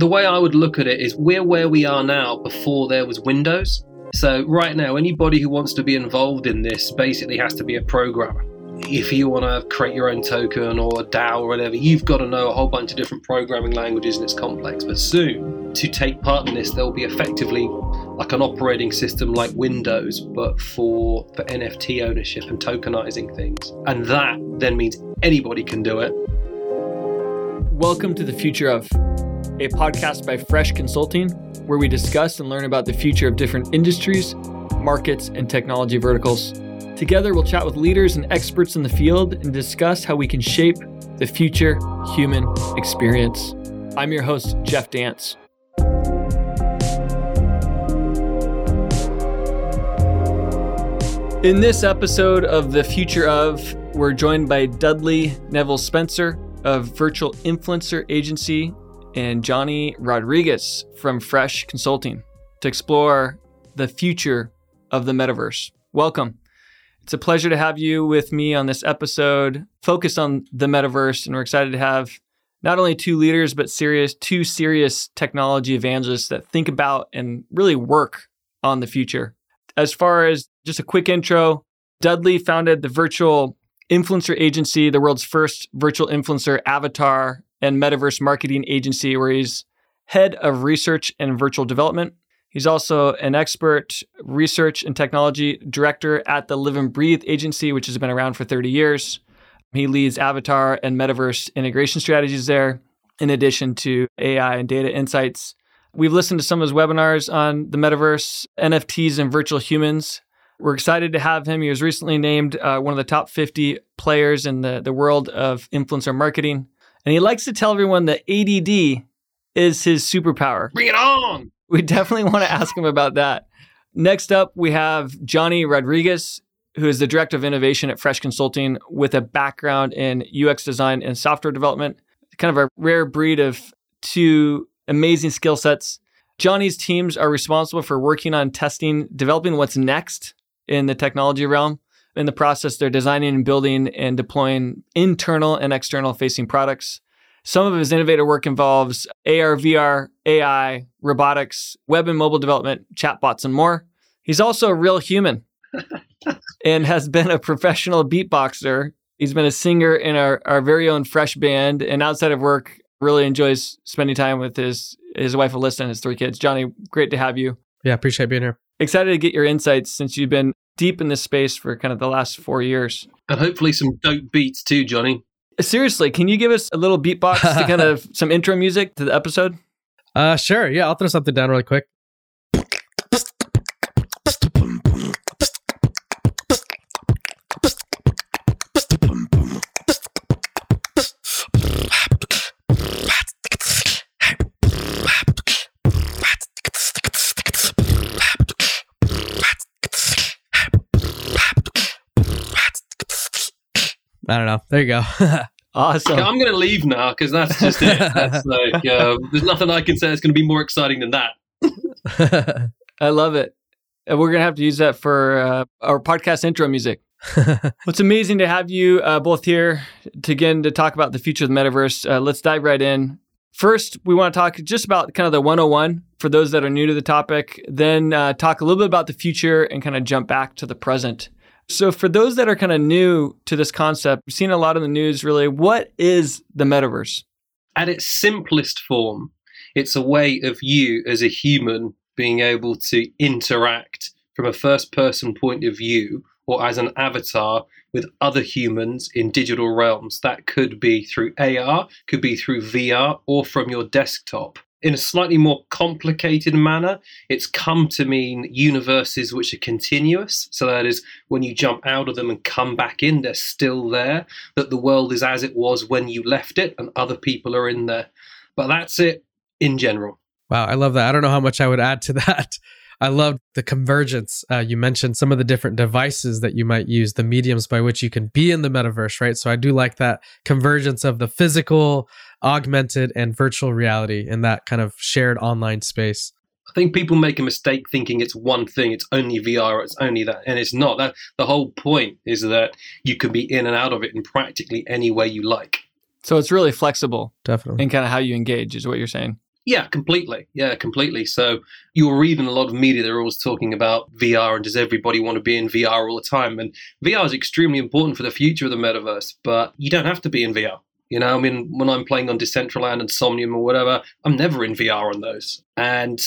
The way I would look at it is we're where we are now before there was Windows. So, right now, anybody who wants to be involved in this basically has to be a programmer. If you want to create your own token or a DAO or whatever, you've got to know a whole bunch of different programming languages and it's complex. But soon, to take part in this, there will be effectively like an operating system like Windows, but for, for NFT ownership and tokenizing things. And that then means anybody can do it. Welcome to the Future of, a podcast by Fresh Consulting, where we discuss and learn about the future of different industries, markets, and technology verticals. Together, we'll chat with leaders and experts in the field and discuss how we can shape the future human experience. I'm your host, Jeff Dance. In this episode of The Future of, we're joined by Dudley Nevill-Spencer of Virtual Influencer Agency and Johnny Rodriguez from Fresh Consulting to explore the future of the metaverse. Welcome. It's a pleasure to have you with me on this episode focused on the metaverse, and we're excited to have not only two leaders, but serious two serious technology evangelists that think about and really work on the future. As far as just a quick intro, Dudley founded the virtual influencer agency, the world's first virtual influencer avatar and metaverse marketing agency, where he's head of research and virtual development. He's also an expert research and technology director at the Live and Breathe agency, which has been around for 30 years. He leads avatar and metaverse integration strategies there, in addition to AI and data insights. We've listened to some of his webinars on the metaverse, NFTs, and virtual humans. We're excited to have him. He was recently named uh, one of the top 50 players in the, the world of influencer marketing. And he likes to tell everyone that ADD is his superpower. Bring it on! We definitely want to ask him about that. Next up, we have Johnny Rodriguez, who is the director of innovation at Fresh Consulting with a background in UX design and software development. Kind of a rare breed of two amazing skill sets. Johnny's teams are responsible for working on testing, developing what's next in the technology realm. In the process, they're designing and building and deploying internal and external facing products. Some of his innovative work involves AR, VR, AI, robotics, web and mobile development, chatbots, and more. He's also a real human and has been a professional beatboxer. He's been a singer in our, our very own Fresh band, and outside of work, really enjoys spending time with his his wife Alyssa and his three kids. Johnny, great to have you. Yeah, appreciate being here. Excited to get your insights since you've been deep in this space for kind of the last four years. And hopefully some dope beats too, Johnny. Seriously, can you give us a little beatbox to kind of some intro music to the episode? Uh, sure. Yeah, I'll throw something down really quick. I don't know. There you go. awesome. I'm going to leave now because that's just it. That's like, uh, there's nothing I can say that's going to be more exciting than that. I love it. And we're going to have to use that for uh, our podcast intro music. well, it's amazing to have you uh, both here to, again to talk about the future of the metaverse. Uh, let's dive right in. First, we want to talk just about kind of the 101 for those that are new to the topic, then uh, talk a little bit about the future and kind of jump back to the present. So, for those that are kind of new to this concept, we've seen a lot in the news really. What is the metaverse? At its simplest form, it's a way of you as a human being able to interact from a first person point of view or as an avatar with other humans in digital realms. That could be through AR, could be through VR, or from your desktop in a slightly more complicated manner, it's come to mean universes which are continuous. So that is when you jump out of them and come back in, they're still there, that the world is as it was when you left it and other people are in there. But that's it in general. Wow, I love that. I don't know how much I would add to that. I love the convergence. Uh, you mentioned some of the different devices that you might use, the mediums by which you can be in the metaverse, right? So I do like that convergence of the physical, augmented, and virtual reality in that kind of shared online space. I think people make a mistake thinking it's one thing, it's only VR, it's only that, and it's not. That the whole point is that you can be in and out of it in practically any way you like. So it's really flexible, definitely, in kind of how you engage, is what you're saying. Yeah, completely. Yeah, completely. So you're reading a lot of media, they're always talking about VR and does everybody want to be in VR all the time? And VR is extremely important for the future of the metaverse, but you don't have to be in VR. You know, I mean, when I'm playing on Decentraland and Somnium or whatever, I'm never in VR on those. And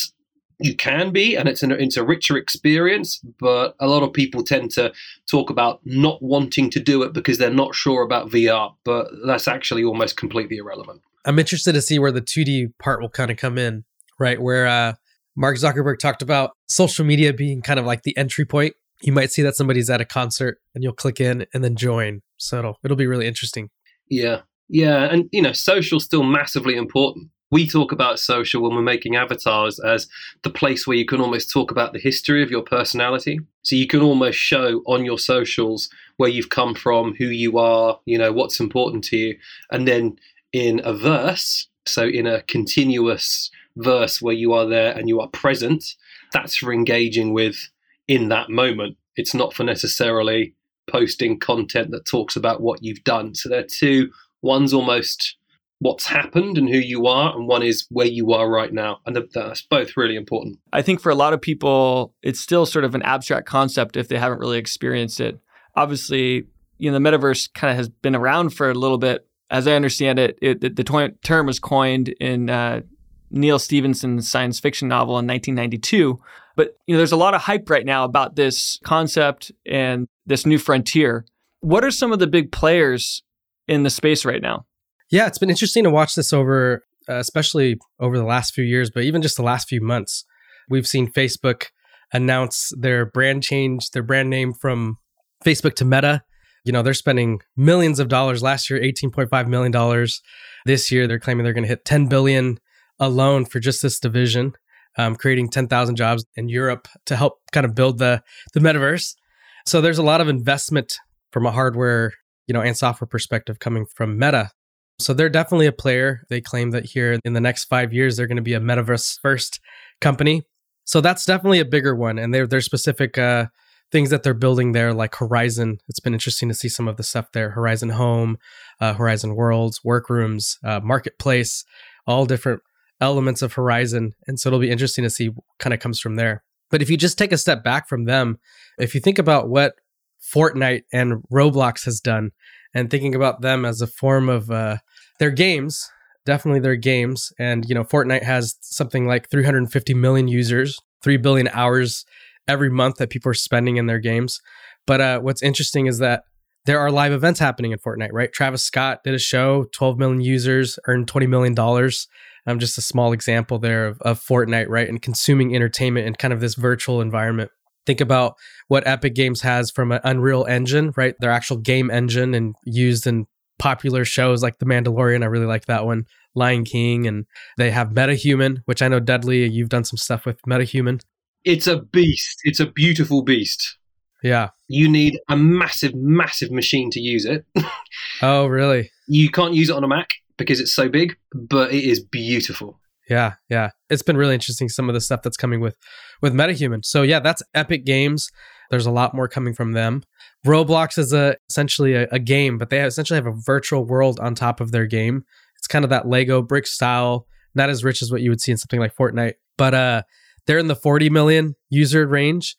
you can be, and it's, an, it's a richer experience, but a lot of people tend to talk about not wanting to do it because they're not sure about VR, but that's actually almost completely irrelevant. I'm interested to see where the 2D part will kind of come in, right? Where uh, Mark Zuckerberg talked about social media being kind of like the entry point. You might see that somebody's at a concert and you'll click in and then join. So it'll, it'll be really interesting. Yeah. Yeah. And, you know, social's still massively important. We talk about social when we're making avatars as the place where you can almost talk about the history of your personality. So you can almost show on your socials where you've come from, who you are, you know, what's important to you. And then in a verse, so in a continuous verse where you are there and you are present, that's for engaging with in that moment. It's not for necessarily posting content that talks about what you've done. So they're two, one's almost what's happened and who you are, and one is where you are right now. And that's both really important. I think for a lot of people, it's still sort of an abstract concept if they haven't really experienced it. Obviously, you know, the metaverse kind of has been around for a little bit, as I understand it, it the, the term was coined in uh, Neal Stephenson's science fiction novel in 1992. But you know, there's a lot of hype right now about this concept and this new frontier. What are some of the big players in the space right now? Yeah, it's been interesting to watch this over, uh, especially over the last few years, but even just the last few months. We've seen Facebook announce their brand change, their brand name from Facebook to Meta you know, they're spending millions of dollars last year, $18.5 million. This year, they're claiming they're going to hit 10 billion alone for just this division, um, creating 10,000 jobs in Europe to help kind of build the, the metaverse. So there's a lot of investment from a hardware, you know, and software perspective coming from Meta. So they're definitely a player. They claim that here in the next five years, they're going to be a metaverse first company. So that's definitely a bigger one. And their their specific uh, things that they're building there, like Horizon. It's been interesting to see some of the stuff there Horizon Home, uh, Horizon Worlds, Workrooms, uh, Marketplace, all different elements of Horizon. And so it'll be interesting to see what kind of comes from there. But if you just take a step back from them, if you think about what Fortnite and Roblox has done, and thinking about them as a form of uh, their games, definitely their games. And, you know, Fortnite has something like 350 million users, 3 billion hours every month that people are spending in their games. But uh, what's interesting is that there are live events happening in Fortnite, right? Travis Scott did a show, 12 million users, earned $20 million. I'm um, just a small example there of, of Fortnite, right? And consuming entertainment in kind of this virtual environment. Think about what Epic Games has from an Unreal Engine, right? Their actual game engine and used in popular shows like The Mandalorian. I really like that one. Lion King, and they have MetaHuman, which I know Dudley, you've done some stuff with MetaHuman. It's a beast. It's a beautiful beast. Yeah. You need a massive, massive machine to use it. oh, really? You can't use it on a Mac because it's so big, but it is beautiful. Yeah, yeah. It's been really interesting some of the stuff that's coming with with MetaHuman. So yeah, that's Epic Games. There's a lot more coming from them. Roblox is a essentially a, a game, but they essentially have a virtual world on top of their game. It's kind of that Lego brick style, not as rich as what you would see in something like Fortnite, but uh they're in the 40 million user range.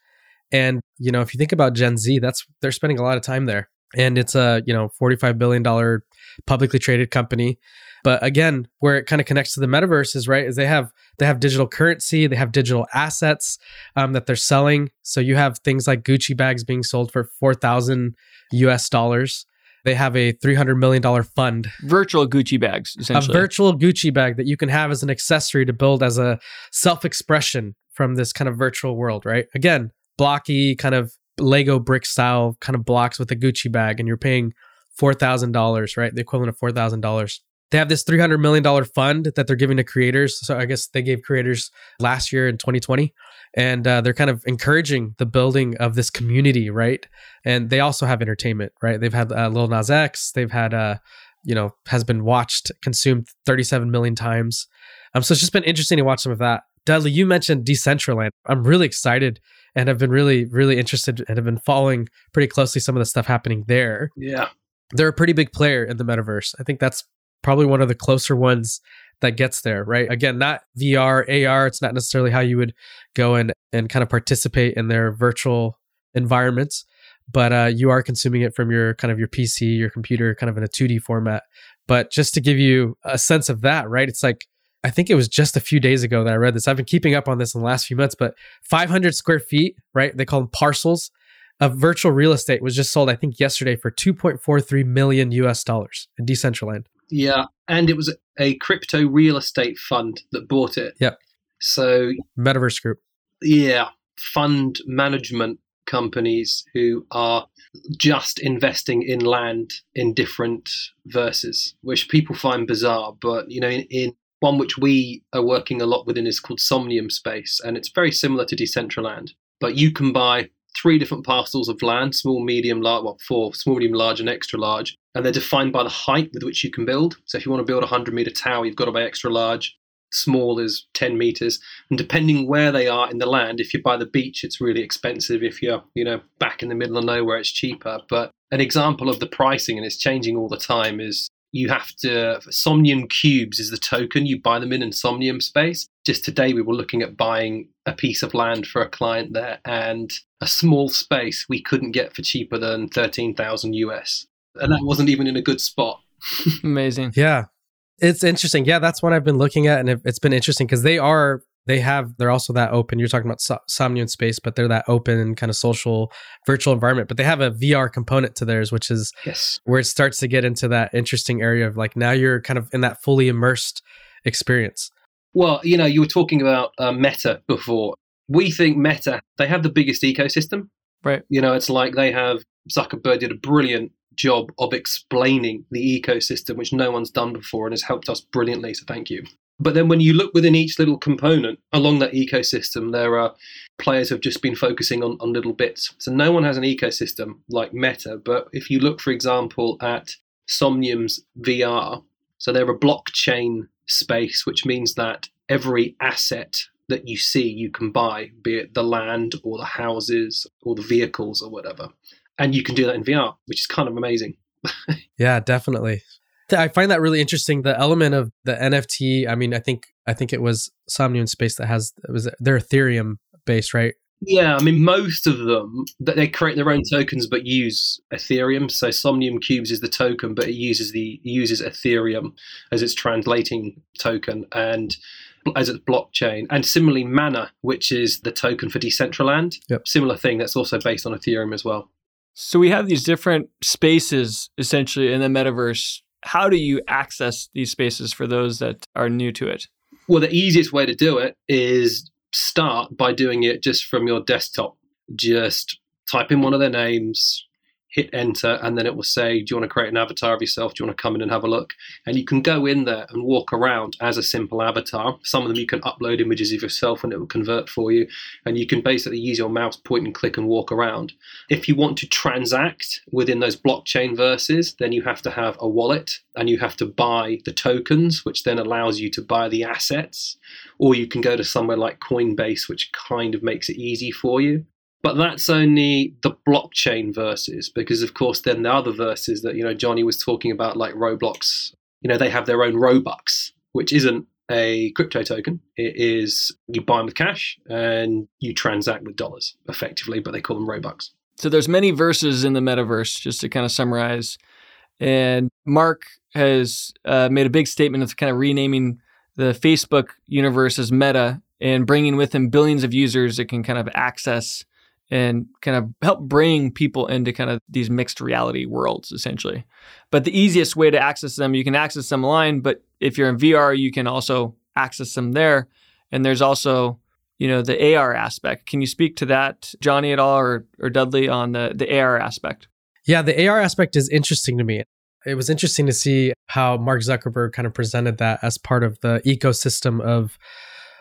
And, you know, if you think about Gen Z, that's they're spending a lot of time there. And it's a, you know, $45 billion publicly traded company. But again, where it kind of connects to the metaverse is right, is they have they have digital currency, they have digital assets um, that they're selling. So you have things like Gucci bags being sold for four thousand US dollars. They have a $300 million fund. Virtual Gucci bags, essentially. A virtual Gucci bag that you can have as an accessory to build as a self expression from this kind of virtual world, right? Again, blocky, kind of Lego brick style kind of blocks with a Gucci bag, and you're paying $4,000, right? The equivalent of $4,000. They have this $300 million fund that they're giving to creators. So I guess they gave creators last year in 2020 and uh, they're kind of encouraging the building of this community, right? And they also have entertainment, right? They've had uh, Lil Nas X, they've had, uh, you know, has been watched, consumed 37 million times. Um, so it's just been interesting to watch some of that. Dudley, you mentioned Decentraland. I'm really excited and have been really, really interested and have been following pretty closely some of the stuff happening there. Yeah. They're a pretty big player in the metaverse. I think that's probably one of the closer ones that gets there, right? Again, not VR, AR. It's not necessarily how you would go and and kind of participate in their virtual environments, but uh, you are consuming it from your kind of your PC, your computer, kind of in a 2D format. But just to give you a sense of that, right? It's like I think it was just a few days ago that I read this. I've been keeping up on this in the last few months, but 500 square feet, right? They call them parcels of virtual real estate was just sold, I think, yesterday for 2.43 million US dollars in Decentraland. Yeah, and it was a crypto real estate fund that bought it. Yep. So Metaverse Group. Yeah, fund management companies who are just investing in land in different verses, which people find bizarre. But you know, in, in one which we are working a lot within is called Somnium Space, and it's very similar to Decentraland. But you can buy three different parcels of land small, medium, large, well, four small, medium, large, and extra large. And they're defined by the height with which you can build. So if you want to build a 100 meter tower, you've got to buy extra large. Small is 10 meters. And depending where they are in the land, if you're by the beach, it's really expensive. If you're, you know, back in the middle of nowhere, it's cheaper. But an example of the pricing, and it's changing all the time, is you have to somnium cubes is the token you buy them in in somnium space just today we were looking at buying a piece of land for a client there and a small space we couldn't get for cheaper than 13,000 US and that wasn't even in a good spot Amazing. Yeah. It's interesting. Yeah, that's one I've been looking at, and it- it's been interesting because they are they have they're also that open. You're talking about so- Somnium Space, but they're that open kind of social virtual environment. But they have a VR component to theirs, which is yes where it starts to get into that interesting area of like now you're kind of in that fully immersed experience. well you know you were talking about uh, meta before we think meta they have the biggest ecosystem Right. you know it's like they have zuckerberg did a brilliant job of explaining the ecosystem which no one's done before and has helped us brilliantly so thank you. But then when you look within each little component along that ecosystem there are players who have just been focusing on, on little bits. So no one has an ecosystem like meta but if you look for example at somnium's vr so they're a blockchain space which means that every asset that you see you can buy be it the land or the houses or the vehicles or whatever and you can do that in vr which is kind of amazing Yeah, definitely. I find that really interesting. The element of the NFT. I mean, I think I think it was Somnium Space that has it was they're Ethereum based, right? Yeah, I mean, most of them that they create their own tokens, but use Ethereum. So Somnium Cubes is the token, but it uses the uses Ethereum as its translating token and as its blockchain. And similarly, Mana, which is the token for Decentraland, Yep. similar thing. That's also based on Ethereum as well. So we have these different spaces essentially in the metaverse. How do you access these spaces for those that are new to it? Well, the easiest way to do it is start by doing it just from your desktop. Just type in one of their names, hit enter, and then it will say, Do you want to create an avatar of yourself? Do you want to come in and have a look? And you can go in there and walk around as a simple avatar. Some of them you can upload images of yourself and it will convert for you. And you can basically use your mouse, point and click, and walk around. If you want to transact within those blockchain verses, then you have to have a wallet and you have to buy the tokens, which then allows you to buy the assets. Or you can go to somewhere like Coinbase, which kind of makes it easy for you. But that's only the blockchain verses, because of course, then the other verses that you know Johnny was talking about, like Roblox, you know, they have their own Robux, which isn't a crypto token. It is you buy them with cash and you transact with dollars effectively, but they call them Robux. So there's many verses in the metaverse, just to kind of summarize. And Mark has uh, made a big statement of kind of renaming the Facebook universe as Meta and bringing with him billions of users that can kind of access and kind of help bring people into kind of these mixed reality worlds essentially. But the easiest way to access them, you can access them online, but if you're in VR, you can also access them there. And there's also you know the AR aspect. Can you speak to that, Johnny, at all, or or Dudley on the the AR aspect? Yeah, the AR aspect is interesting to me. It was interesting to see how Mark Zuckerberg kind of presented that as part of the ecosystem of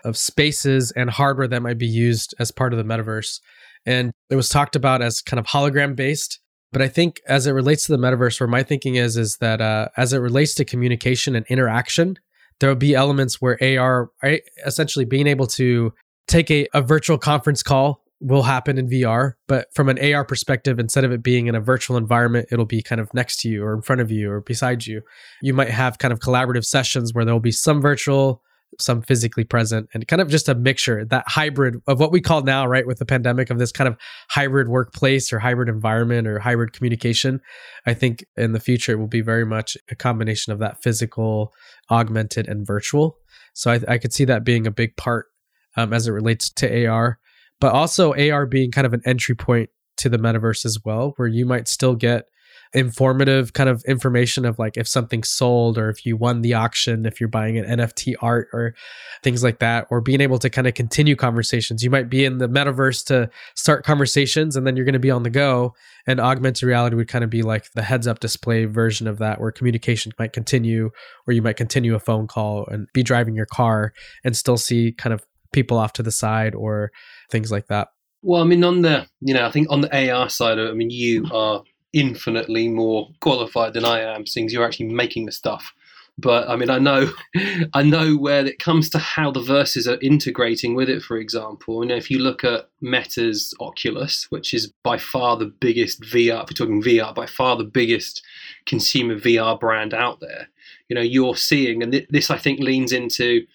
of spaces and hardware that might be used as part of the metaverse. And it was talked about as kind of hologram based. But I think as it relates to the metaverse, where my thinking is, is that uh, as it relates to communication and interaction, there will be elements where AR, right, essentially being able to take a, a virtual conference call will happen in VR, but from an AR perspective, instead of it being in a virtual environment, it'll be kind of next to you or in front of you or beside you. You might have kind of collaborative sessions where there'll be some virtual, some physically present, and kind of just a mixture, that hybrid of what we call now, right, with the pandemic, of this kind of hybrid workplace or hybrid environment or hybrid communication. I think in the future, it will be very much a combination of that physical, augmented, and virtual. So I, I could see that being a big part um, as it relates to AR, but also AR being kind of an entry point to the metaverse as well, where you might still get informative kind of information of like if something sold or if you won the auction, if you're buying an NFT art or things like that, or being able to kind of continue conversations. You might be in the metaverse to start conversations and then you're going to be on the go. And augmented reality would kind of be like the heads up display version of that, where communication might continue, or you might continue a phone call and be driving your car and still see kind of people off to the side or things like that. Well, I mean, on the you know, I think on the AR side, of I mean, you are infinitely more qualified than I am, seeing as you're actually making the stuff. But I mean, I know, I know where it comes to how the verses are integrating with it. For example, you know, if you look at Meta's Oculus, which is by far the biggest VR, if you're talking VR, by far the biggest consumer VR brand out there, you know, you're seeing, and this I think leans into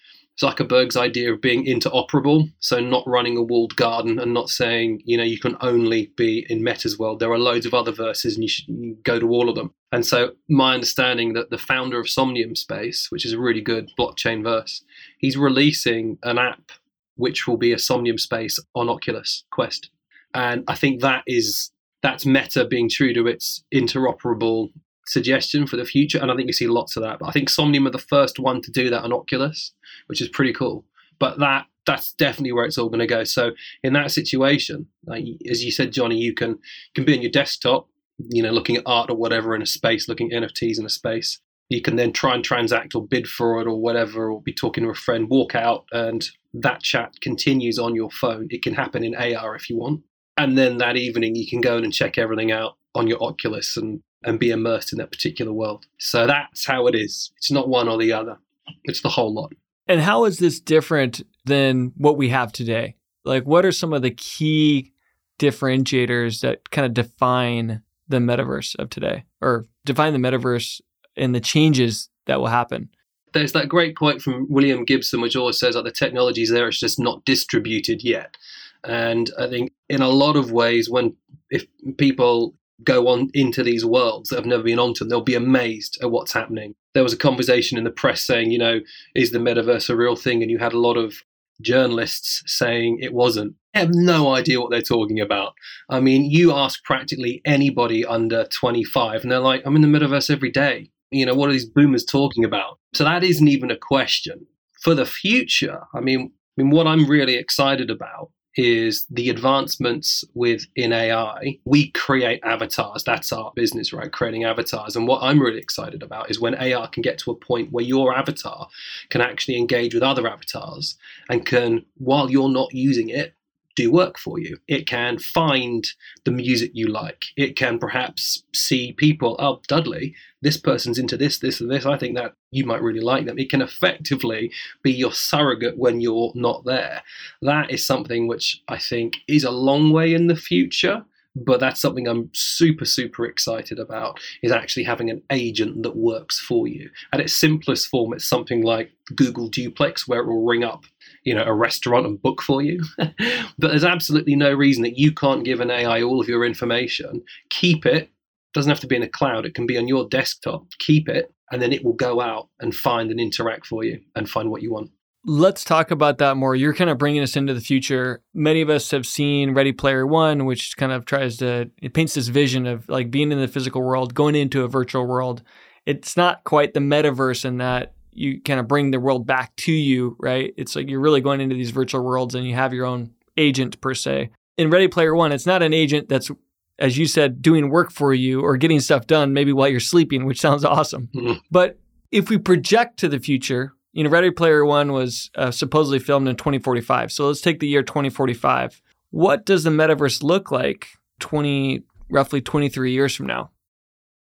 Zuckerberg's idea of being interoperable, so not running a walled garden and not saying, you know, you can only be in Meta's world. There are loads of other verses and you should go to all of them. And so my understanding that the founder of Somnium Space, which is a really good blockchain verse, he's releasing an app which will be a Somnium Space on Oculus Quest. And I think that is that's Meta being true to its interoperable suggestion for the future, and I think we see lots of that. But I think Somnium are the first one to do that on Oculus, which is pretty cool. But that that's definitely where it's all going to go. So in that situation, like, as you said, Johnny, you can can be on your desktop, you know, looking at art or whatever in a space, looking at NFTs in a space. You can then try and transact or bid for it or whatever, or be talking to a friend, walk out, and that chat continues on your phone. It can happen in AR if you want. And then that evening, you can go in and check everything out on your Oculus and and be immersed in that particular world. So that's how it is. It's not one or the other, it's the whole lot. And how is this different than what we have today? Like, what are some of the key differentiators that kind of define the metaverse of today or define the metaverse and the changes that will happen? There's that great quote from William Gibson, which always says that the technology is there, it's just not distributed yet. And I think in a lot of ways, when if people go on into these worlds that have never been onto them, they'll be amazed at what's happening. There was a conversation in the press saying, you know, is the metaverse a real thing? And you had a lot of journalists saying it wasn't. They have no idea what they're talking about. I mean, you ask practically anybody under 25, and they're like, I'm in the metaverse every day. You know, what are these boomers talking about? So that isn't even a question. For the future, I mean, I mean, what I'm really excited about is the advancements within AI. We create avatars. That's our business, right? Creating avatars. And what I'm really excited about is when AI can get to a point where your avatar can actually engage with other avatars and can, while you're not using it, do work for you. It can find the music you like. It can perhaps see people, oh, Dudley, this person's into this, this, and this. I think that you might really like them. It can effectively be your surrogate when you're not there. That is something which I think is a long way in the future but that's something I'm super, super excited about is actually having an agent that works for you. At its simplest form, it's something like Google Duplex, where it will ring up, you know, a restaurant and book for you. but there's absolutely no reason that you can't give an AI all of your information, keep it. Doesn't have to be in a cloud. It can be on your desktop. Keep it, and then it will go out and find and interact for you and find what you want. Let's talk about that more. You're kind of bringing us into the future. Many of us have seen Ready Player One, which kind of tries to, it paints this vision of like being in the physical world, going into a virtual world. It's not quite the metaverse in that you kind of bring the world back to you, right? It's like you're really going into these virtual worlds and you have your own agent per se. In Ready Player One, it's not an agent that's, as you said, doing work for you or getting stuff done maybe while you're sleeping, which sounds awesome. Mm-hmm. But if we project to the future, you know, Ready Player One was uh, supposedly filmed in 2045. So let's take the year 2045. What does the metaverse look like 20, roughly 23 years from now?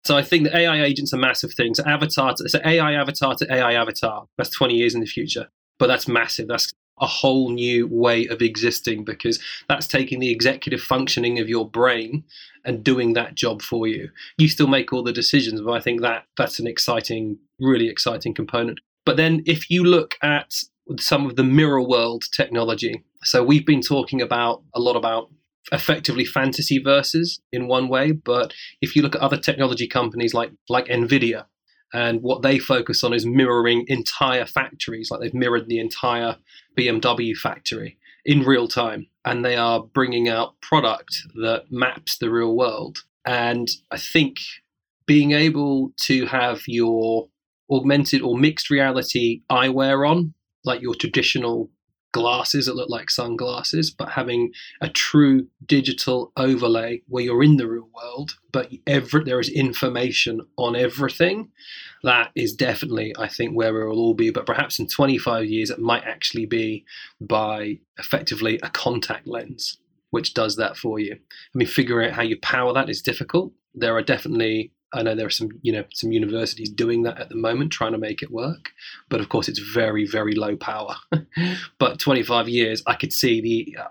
So I think that AI agents are massive things. Avatar, to, so AI avatar to AI avatar. That's 20 years in the future, but that's massive. That's a whole new way of existing because that's taking the executive functioning of your brain and doing that job for you. You still make all the decisions, but I think that that's an exciting, really exciting component. But then if you look at some of the mirror world technology, so we've been talking about a lot about effectively fantasy verses in one way, but if you look at other technology companies like like Nvidia, and what they focus on is mirroring entire factories, like they've mirrored the entire BMW factory in real time, and they are bringing out product that maps the real world. And I think being able to have your augmented or mixed reality eyewear on, like your traditional glasses that look like sunglasses, but having a true digital overlay where you're in the real world, but every, there is information on everything. That is definitely, I think, where we will all be. But perhaps in 25 years, it might actually be by effectively a contact lens, which does that for you. I mean, figuring out how you power that is difficult. There are definitely I know there are some, you know, some universities doing that at the moment, trying to make it work. But of course, it's very, very low power. but 25 years, I could see the, uh,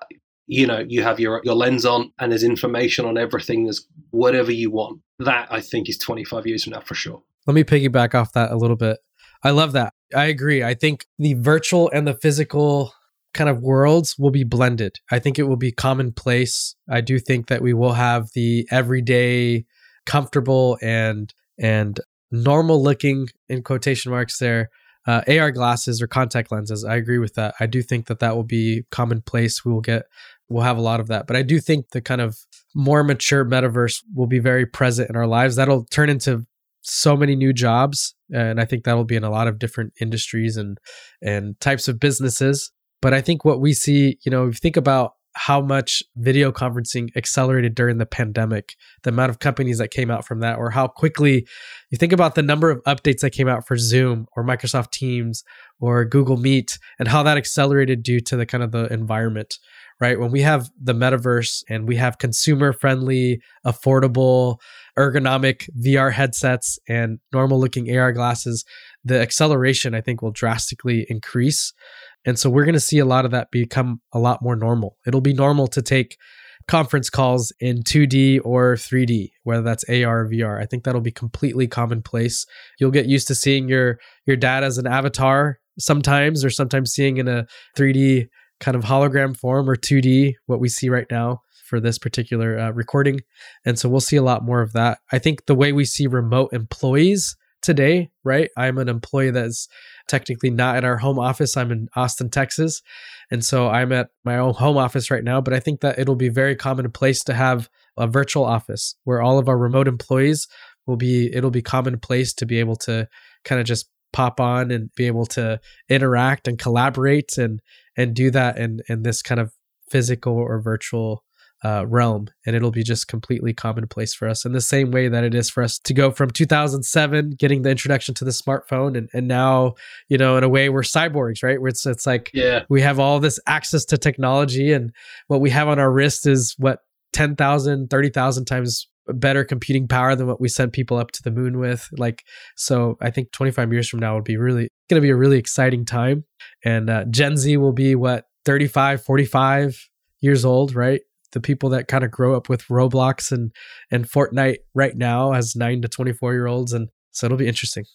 you know, you have your your lens on, and there's information on everything. There's whatever you want. That I think is 25 years from now for sure. Let me piggyback off that a little bit. I love that. I agree. I think the virtual and the physical kind of worlds will be blended. I think it will be commonplace. I do think that we will have the everyday comfortable and and normal looking in quotation marks there uh, AR glasses or contact lenses. I agree with that. I do think that that will be commonplace. We will get we'll have a lot of that. But I do think the kind of more mature metaverse will be very present in our lives. That'll turn into so many new jobs and I think that'll be in a lot of different industries and and types of businesses. But I think what we see, you know, if you think about how much video conferencing accelerated during the pandemic, the amount of companies that came out from that, or how quickly you think about the number of updates that came out for Zoom or Microsoft Teams or Google Meet and how that accelerated due to the kind of the environment, right? When we have the metaverse and we have consumer friendly, affordable, ergonomic VR headsets and normal looking AR glasses, the acceleration I think will drastically increase. And so we're going to see a lot of that become a lot more normal. It'll be normal to take conference calls in 2D or 3D, whether that's AR or VR. I think that'll be completely commonplace. You'll get used to seeing your your dad as an avatar sometimes or sometimes seeing in a 3D kind of hologram form or 2D what we see right now for this particular uh, recording. And so we'll see a lot more of that. I think the way we see remote employees today, right? I'm an employee that's technically not at our home office. I'm in Austin, Texas. And so I'm at my own home office right now. But I think that it'll be very commonplace to have a virtual office where all of our remote employees will be, it'll be commonplace to be able to kind of just pop on and be able to interact and collaborate and and do that in in this kind of physical or virtual uh, realm and it'll be just completely commonplace for us in the same way that it is for us to go from 2007 getting the introduction to the smartphone and, and now you know in a way we're cyborgs right? Where it's, it's like yeah. we have all this access to technology and what we have on our wrist is what 10,000 30,000 times better computing power than what we sent people up to the moon with like so i think 25 years from now would be really going to be a really exciting time and uh, gen z will be what 35 45 years old right the people that kind of grow up with Roblox and and Fortnite right now as 9 to 24 year olds and so it'll be interesting.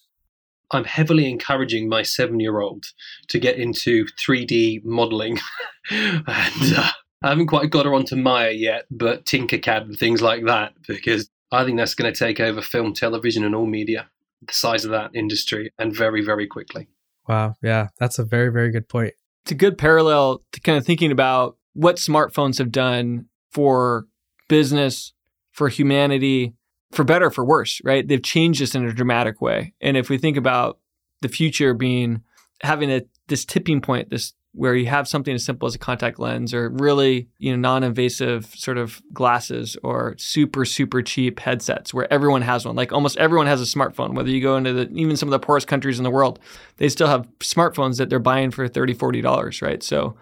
I'm heavily encouraging my 7-year-old to get into 3D modeling and uh, I haven't quite got her onto Maya yet, but Tinkercad and things like that because I think that's going to take over film, television, and all media, the size of that industry, and very, very quickly. Wow. Yeah. That's a very, very good point. It's a good parallel to kind of thinking about what smartphones have done for business, for humanity, for better, for worse, right? They've changed us in a dramatic way. And if we think about the future being having a this tipping point, this where you have something as simple as a contact lens or really, you know, non-invasive sort of glasses or super, super cheap headsets where everyone has one. Like almost everyone has a smartphone, whether you go into the, even some of the poorest countries in the world, they still have smartphones that they're buying for 30, 40 dollars, right? So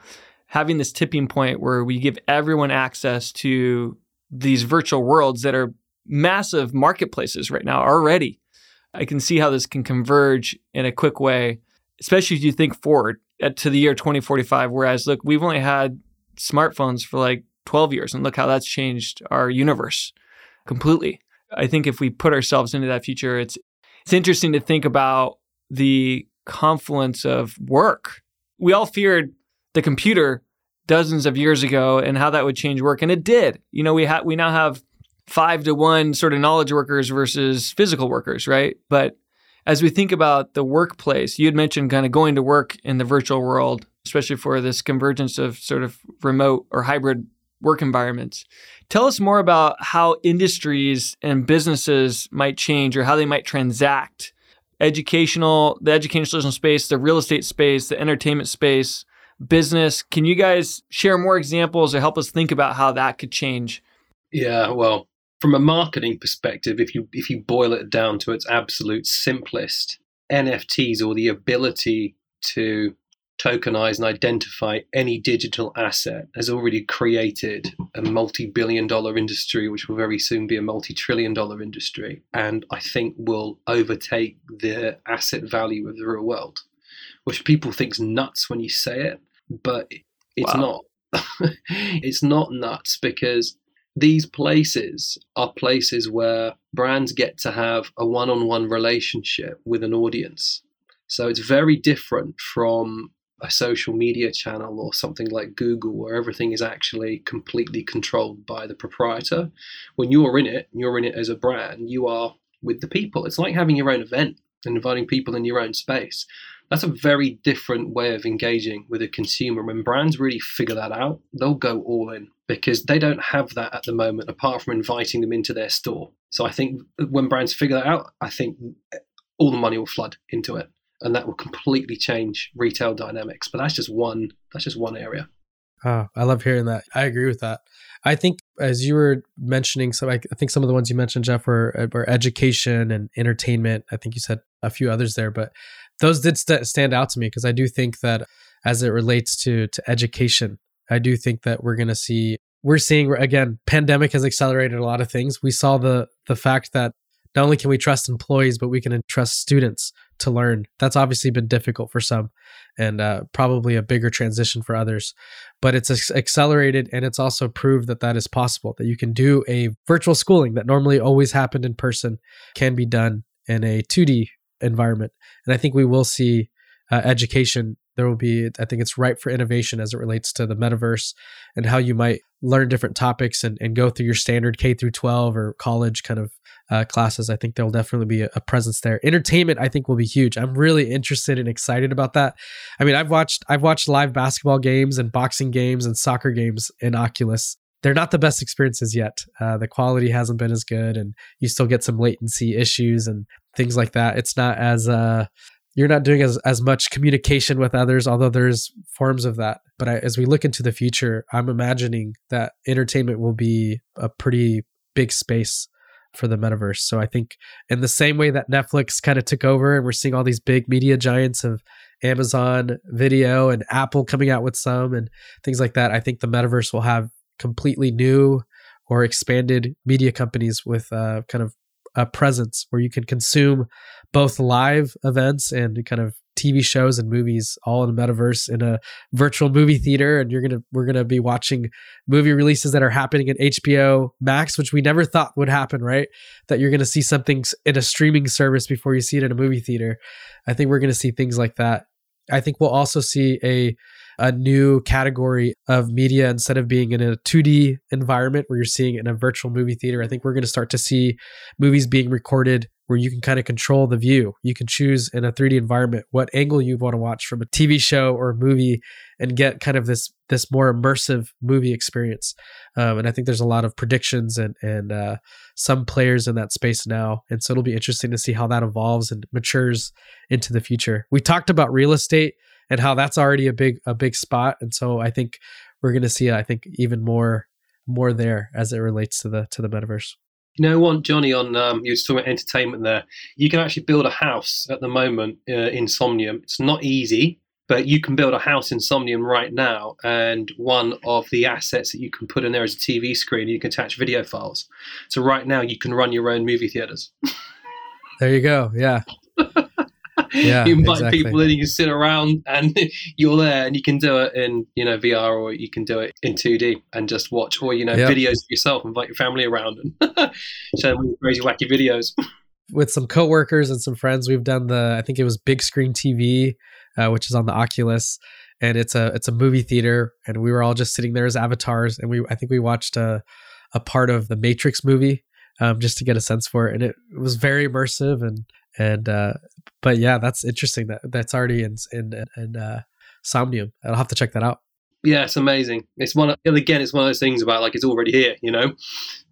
having this tipping point where we give everyone access to these virtual worlds that are massive marketplaces right now already. I can see how this can converge in a quick way, especially if you think forward. at, to the year 2045. Whereas, look, we've only had smartphones for like 12 years, and look how that's changed our universe completely. I think if we put ourselves into that future, it's it's interesting to think about the confluence of work. We all feared the computer dozens of years ago and how that would change work, and it did. You know, we have we now have five to one sort of knowledge workers versus physical workers, right? But as we think about the workplace, you had mentioned kind of going to work in the virtual world, especially for this convergence of sort of remote or hybrid work environments. Tell us more about how industries and businesses might change or how they might transact. Educational, the educational space, the real estate space, the entertainment space, business. Can you guys share more examples or help us think about how that could change? Yeah, well, from a marketing perspective, if you if you boil it down to its absolute simplest, NFTs or the ability to tokenize and identify any digital asset has already created a multi-billion dollar industry which will very soon be a multi-trillion dollar industry and i think will overtake the asset value of the real world which people think's nuts when you say it but it's wow. not it's not nuts because these places are places where brands get to have a one-on-one relationship with an audience so it's very different from a social media channel or something like Google where everything is actually completely controlled by the proprietor. When you're in it, you're in it as a brand, you are with the people. It's like having your own event and inviting people in your own space. That's a very different way of engaging with a consumer. When brands really figure that out, they'll go all in because they don't have that at the moment apart from inviting them into their store. So I think when brands figure that out, I think all the money will flood into it and that will completely change retail dynamics. But that's just one. That's just one area. Oh, I love hearing that. I agree with that. I think as you were mentioning, some I think some of the ones you mentioned, Jeff, were, uh, were education and entertainment. I think you said a few others there, but those did st- stand out to me because I do think that as it relates to to education, I do think that we're going to see we're seeing again pandemic has accelerated a lot of things. We saw the the fact that not only can we trust employees, but we can trust students to learn. That's obviously been difficult for some and uh, probably a bigger transition for others. But it's accelerated and it's also proved that that is possible, that you can do a virtual schooling that normally always happened in person can be done in a 2D environment. And I think we will see uh, education. There will be i think it's ripe for innovation as it relates to the metaverse and how you might learn different topics and, and go through your standard k through 12 or college kind of uh, classes. I think there'll definitely be a, a, presence there. Entertainment i think will be huge. I'm really interested and excited about that. I mean i've watched i've watched live basketball games and boxing games and soccer games in oculus. They're not the best experiences yet. Uh, the quality hasn't been as good, and you still get some latency issues and things like that. It's not as uh, you're not doing as, as much communication with others, although there's forms of that. But I, as we look into the future, I'm imagining that entertainment will be a pretty big space for the metaverse. So I think in the same way that Netflix kind of took over and we're seeing all these big media giants of Amazon video and Apple coming out with some and things like that, I think the metaverse will have completely new or expanded media companies with uh, kind of a presence where you can consume both live events and kind of TV shows and movies all in a metaverse in a virtual movie theater. And you're to we're to be watching movie releases that are happening at HBO Max which we never thought would happen right? That you're to see something in a streaming service before you see it in a movie theater. I think we're to see things like that. I think we'll also see a a new category of media instead of being in a 2D environment where you're seeing in a virtual movie theater. I think we're going to start to see movies being recorded where you can kind of control the view. You can choose in a 3D environment what angle you want to watch from a TV show or a movie and get kind of this this more immersive movie experience. Um, and I think there's a lot of predictions and and uh, some players in that space now, and so it'll be interesting to see how that evolves and matures into the future. We talked about real estate and how that's already a big a big spot. And so I think we're going to see I think even more more there as it relates to the to the metaverse. You know, one Johnny on um, you were talking about entertainment there. You can actually build a house at the moment uh, in Somnium. It's not easy, but you can build a house in Somnium right now, and one of the assets that you can put in there is a TV screen. You can attach video files. So right now, you can run your own movie theaters. there you go. Yeah. Yeah, you invite exactly. people in, you can sit around, and you're there, and you can do it in you know VR or you can do it in 2D and just watch, or you know Yep. videos of yourself, invite your family around and show them crazy wacky videos. with some coworkers and some friends we've done the i think it was big screen tv uh, which is on the oculus and it's a it's a movie theater and we were all just sitting there as avatars and we i think we watched a, a part of the matrix movie um, just to get a sense for it and it, was very immersive and and uh but yeah that's interesting that that's already in in in uh somnium i'll have to check that out Yeah, it's amazing. It's one of, and again, it's one of those things about like it's already here, you know,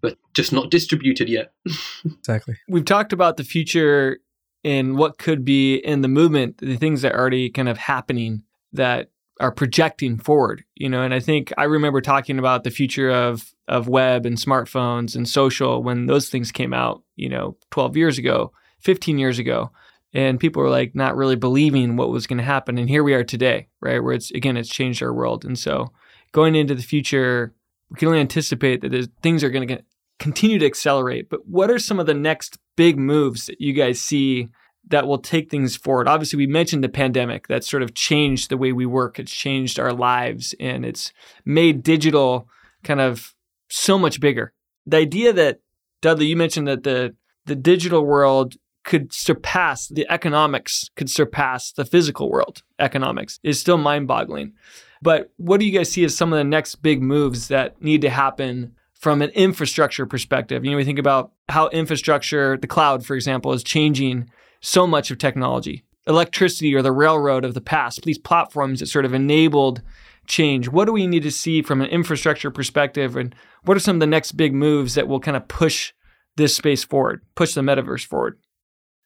but just not distributed yet. exactly We've talked about the future and what could be in the movement, the things that are already kind of happening that are projecting forward, you know, and I think I remember talking about the future of of web and smartphones and social when those things came out, you know, 12 years ago, 15 years ago. And people were like not really believing what was going to happen. And here we are today, right? Where it's again, it's changed our world. And so going into the future, we can only anticipate that things are going to continue to accelerate. But what are some of the next big moves that you guys see that will take things forward? Obviously, we mentioned the pandemic that sort of changed the way we work. It's changed our lives and it's made digital kind of so much bigger. The idea that Dudley, you mentioned that the the digital world could surpass the economics, could surpass the physical world economics is still mind-boggling. But what do you guys see as some of the next big moves that need to happen from an infrastructure perspective? You know, we think about how infrastructure, the cloud, for example, is changing so much of technology. Electricity or the railroad of the past, these platforms that sort of enabled change. What do we need to see from an infrastructure perspective? And what are some of the next big moves that will kind of push this space forward, push the metaverse forward?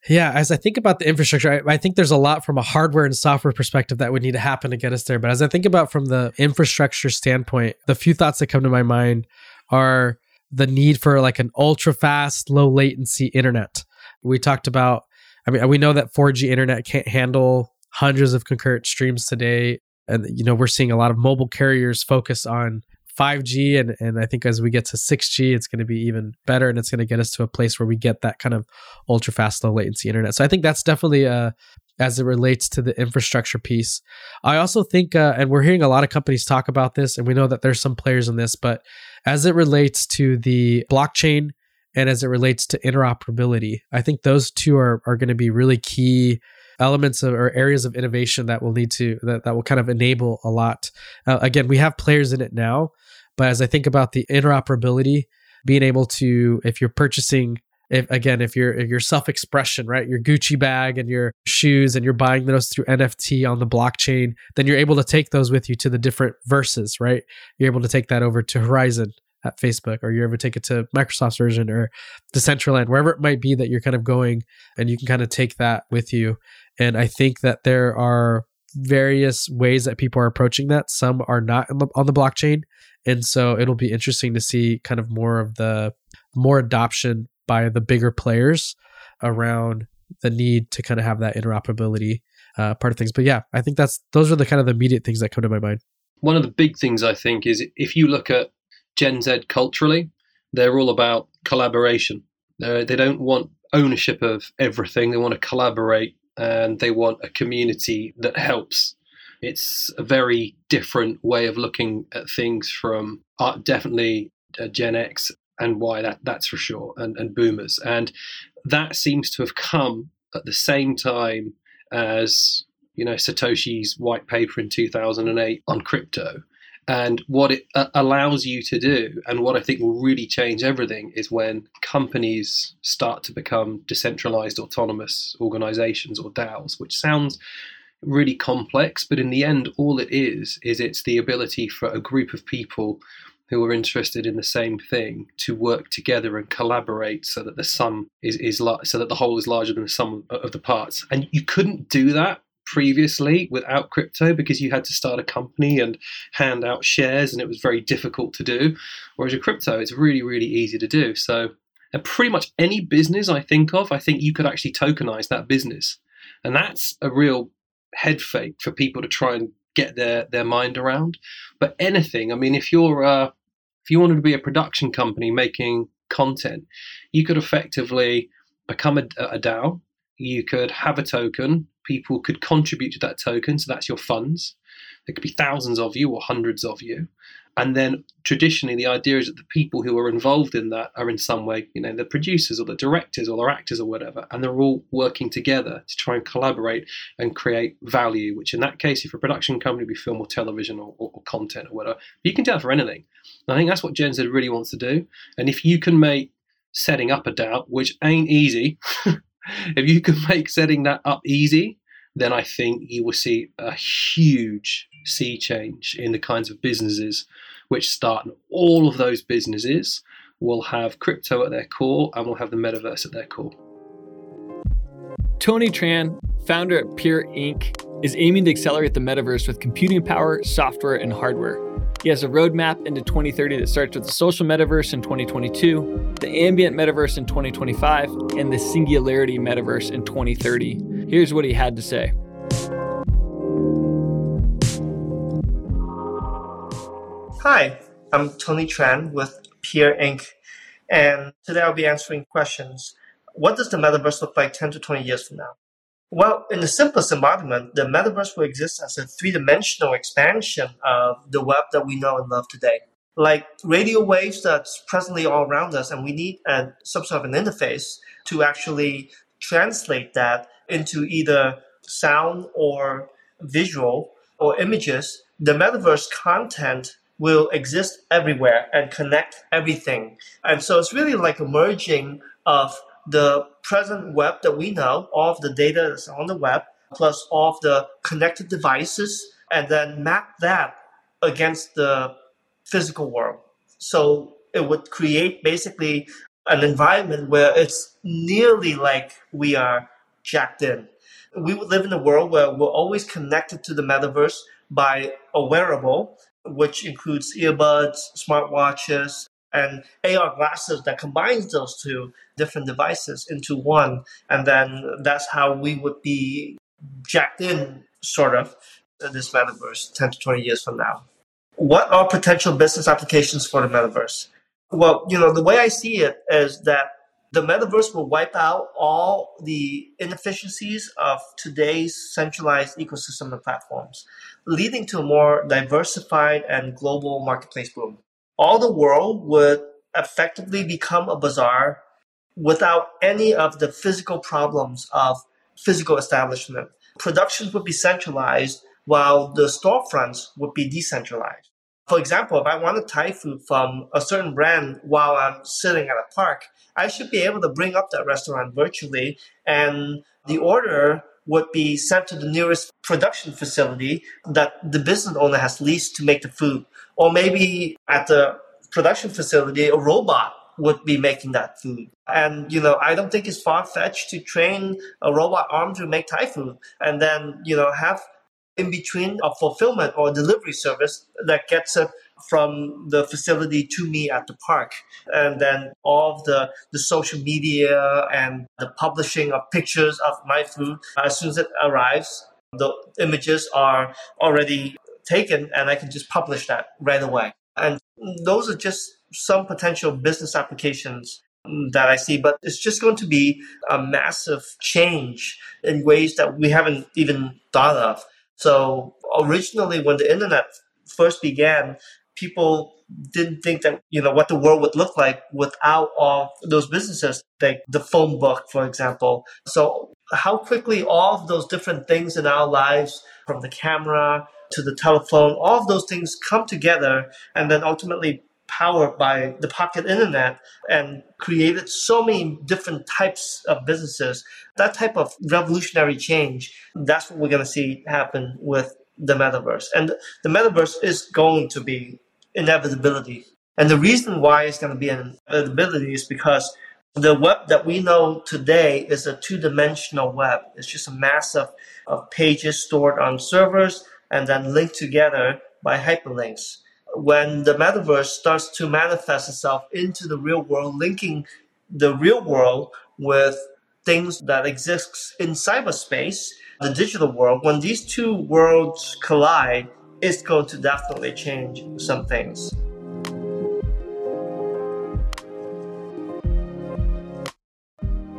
Yeah, as I think about the infrastructure, I, I, think there's a lot from a hardware and software perspective that would need to happen to get us there. But as I think about from the infrastructure standpoint, the few thoughts that come to my mind are the need for like an ultra fast, low latency internet. We talked about, I mean, we know that 4G internet can't handle hundreds of concurrent streams today. And, you know, we're seeing a lot of mobile carriers focus on 5G and and I think as we get to 6G it's going to be even better and it's going to get us to a place where we get that kind of ultra fast low latency internet. So I think that's definitely uh as it relates to the infrastructure piece. I also think uh, and we're hearing a lot of companies talk about this and we know that there's some players in this but as it relates to the blockchain and as it relates to interoperability, I think those two are are going to be really key elements of, or areas of innovation that will need to that, that will kind of enable a lot uh, again we have players in it now but as i think about the interoperability being able to if you're purchasing if again if you're if your self-expression right your gucci bag and your shoes and you're buying those through nft on the blockchain then you're able to take those with you to the different verses right you're able to take that over to horizon at Facebook, or you're ever take it to Microsoft's version or the Central Decentraland, wherever it might be that you're kind of going, and you can kind of take that with you. And I think that there are various ways that people are approaching that. Some are not on the blockchain, and so it'll be interesting to see kind of more of the more adoption by the bigger players around the need to kind of have that interoperability uh, part of things. But yeah, I think that's those are the kind of the immediate things that come to my mind. One of the big things I think is if you look at Gen Z culturally, they're all about collaboration. They don't want ownership of everything. They want to collaborate and they want a community that helps. It's a very different way of looking at things from uh, definitely uh, Gen X and Y, that, that's for sure, and, and boomers. And that seems to have come at the same time as you know Satoshi's white paper in 2008 on crypto and what it uh, allows you to do, and what I think will really change everything, is when companies start to become decentralized autonomous organizations or DAOs, which sounds really complex, but in the end, all it is, is it's the ability for a group of people who are interested in the same thing to work together and collaborate so that the sum is, is so that the whole is larger than the sum of the parts. And you couldn't do that previously without crypto because you had to start a company and hand out shares and it was very difficult to do. Whereas with crypto it's really really easy to do. So and pretty much any business i think of i think you could actually tokenize that business. And that's a real head fake for people to try and get their their mind around but anything i mean if you're uh, if you wanted to be a production company making content you could effectively become a, a dao you could have a token people could contribute to that token. So that's your funds. There could be thousands of you or hundreds of you. And then traditionally, the idea is that the people who are involved in that are in some way, you know, the producers or the directors or the actors or whatever, and they're all working together to try and collaborate and create value. Which, in that case, if a production company, be film or television or, or, or content or whatever, you can do that for anything. And I think that's what Gen Z really wants to do. And if you can make setting up a DAO, which ain't easy, if you can make setting that up easy, then I think you will see a huge sea change in the kinds of businesses which start. And all of those businesses will have crypto at their core and will have the metaverse at their core. Tony Tran, founder at Peer Inc., is aiming to accelerate the metaverse with computing power, software, and hardware. He has a roadmap into 2030 that starts with the social metaverse in 2022, the ambient metaverse in 2025, and the singularity metaverse in 2030. Here's what he had to say. Hi, I'm Tony Tran with Peer Inc. And today I'll be answering questions. What does the metaverse look like 10 to 20 years from now? Well, in the simplest embodiment, the metaverse will exist as a three dimensional expansion of the web that we know and love today. Like radio waves that's presently all around us, and we need a, some sort of an interface to actually translate that into either sound or visual or images. The metaverse content will exist everywhere and connect everything. And so it's really like a merging of the present web that we know, all of the data that's on the web, plus all of the connected devices, and then map that against the physical world. So it would create basically an environment where it's nearly like we are jacked in. We would live in a world where we're always connected to the metaverse by a wearable, which includes earbuds, smartwatches, and AR glasses that combines those two different devices into one. And then that's how we would be jacked in, sort of, this metaverse 10 to 20 years from now. What are potential business applications for the metaverse? Well, you know, the way I see it is that the metaverse will wipe out all the inefficiencies of today's centralized ecosystem and platforms, leading to a more diversified and global marketplace boom all the world would effectively become a bazaar without any of the physical problems of physical establishment. Productions would be centralized while the storefronts would be decentralized. For example, if I want Thai food from a certain brand while I'm sitting at a park, I should be able to bring up that restaurant virtually and the order would be sent to the nearest production facility that the business owner has leased to make the food. Or maybe at the production facility, a robot would be making that food. And, you know, I don't think it's far fetched to train a robot arm to make Thai food and then, you know, have in between a fulfillment or delivery service that gets it from the facility to me at the park. And then all of the, the social media and the publishing of pictures of my food, as soon as it arrives, the images are already taken and I can just publish that right away. And those are just some potential business applications that I see, but it's just going to be a massive change in ways that we haven't even thought of. So originally, when the internet first began, people didn't think that you know what the world would look like without all those businesses like the phone book for example so how quickly all of those different things in our lives from the camera to the telephone all of those things come together and then ultimately powered by the pocket internet and created so many different types of businesses that type of revolutionary change that's what we're going to see happen with the metaverse. And the metaverse is going to be inevitability. And the reason why it's going to be an inevitability is because the web that we know today is a two-dimensional web. It's just a mass of, of pages stored on servers and then linked together by hyperlinks. When the metaverse starts to manifest itself into the real world, linking the real world with things that exist in cyberspace, the digital world, when these two worlds collide, it's going to definitely change some things.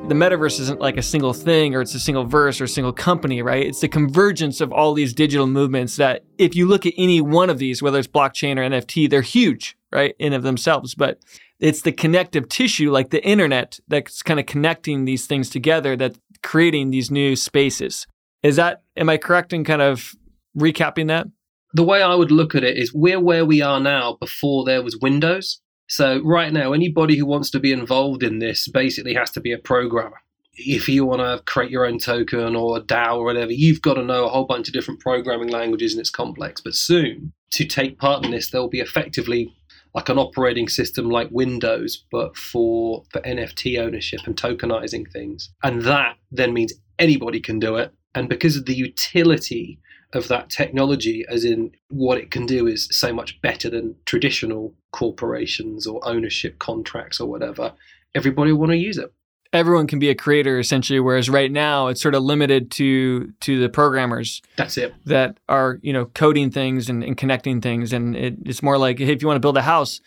the metaverse isn't like a single thing or it's a single verse or a single company, right? It's the convergence of all these digital movements that if you look at any one of these, whether it's blockchain or NFT, they're huge, right, in of themselves. But it's the connective tissue, like the internet, that's kind of connecting these things together, that's creating these new spaces. Is that, am I correct in kind of recapping that? The way I would look at it is we're where we are now before there was Windows. So right now, anybody who wants to be involved in this basically has to be a programmer. If you want to create your own token or a DAO or whatever, you've got to know a whole bunch of different programming languages and it's complex. But soon, to take part in this, there'll be effectively like an operating system like Windows, but for, for NFT ownership and tokenizing things. And that then means anybody can do it. And because of the utility of that technology, as in what it can do, is so much better than traditional corporations or ownership contracts or whatever. Everybody will want to use it. Everyone can be a creator essentially, whereas right now it's sort of limited to to the programmers. That's it. That are you know coding things and, and connecting things, and it, it's more like if you want to build a house,